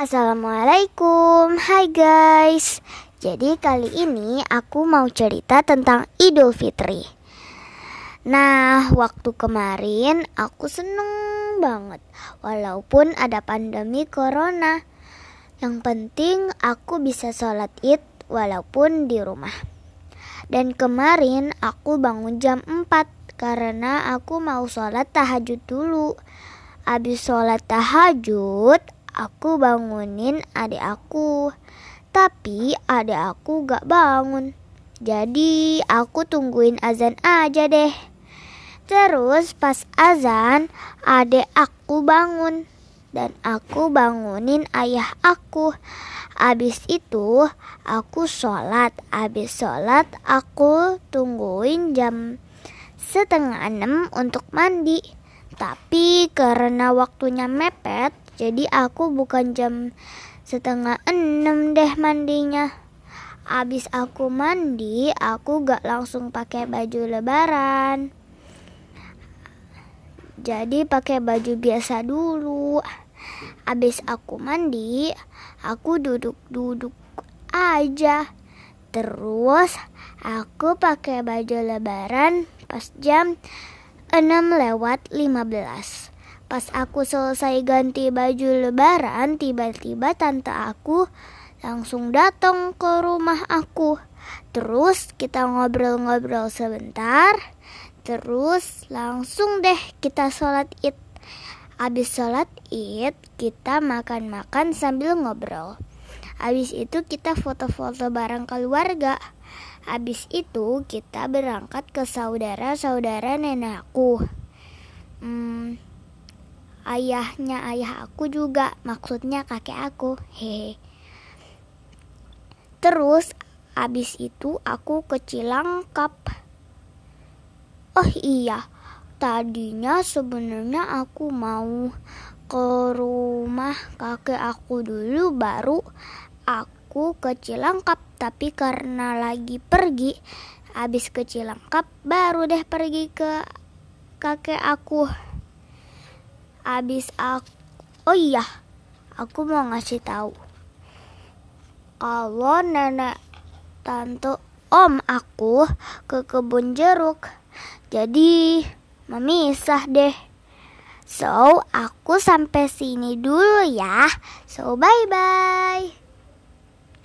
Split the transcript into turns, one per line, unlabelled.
Assalamualaikum, hai guys. Jadi kali ini aku mau cerita tentang Idul Fitri. Nah, waktu kemarin aku seneng banget, walaupun ada pandemi corona. Yang penting aku bisa sholat id walaupun di rumah. Dan kemarin aku bangun jam 4 karena aku mau sholat tahajud dulu. Abis sholat tahajud, aku bangunin adik aku. Tapi adik aku gak bangun. Jadi aku tungguin azan aja deh. Terus pas azan, adik aku bangun. Dan aku bangunin ayah aku. Abis itu aku sholat. Abis sholat aku tungguin jam setengah enam untuk mandi. Tapi karena waktunya mepet, jadi aku bukan jam setengah enam deh mandinya. Abis aku mandi, aku gak langsung pakai baju lebaran. Jadi pakai baju biasa dulu. Abis aku mandi, aku duduk-duduk aja. Terus aku pakai baju lebaran pas jam 6 lewat 15. Pas aku selesai ganti baju lebaran, tiba-tiba tante aku langsung datang ke rumah aku. Terus kita ngobrol-ngobrol sebentar. Terus langsung deh kita sholat id. Habis sholat id, kita makan-makan sambil ngobrol. Habis itu kita foto-foto bareng keluarga. Habis itu kita berangkat ke saudara-saudara nenek aku. Hmm, ayahnya ayah aku juga, maksudnya kakek aku. Hehe. Terus habis itu aku ke Cilangkap. Oh iya, tadinya sebenarnya aku mau ke rumah kakek aku dulu baru aku ke Cilangkap tapi karena lagi pergi habis ke Cilangkap baru deh pergi ke kakek aku habis aku oh iya aku mau ngasih tahu kalau nenek tante om aku ke kebun jeruk jadi memisah deh So, aku sampai sini dulu ya. So, bye-bye.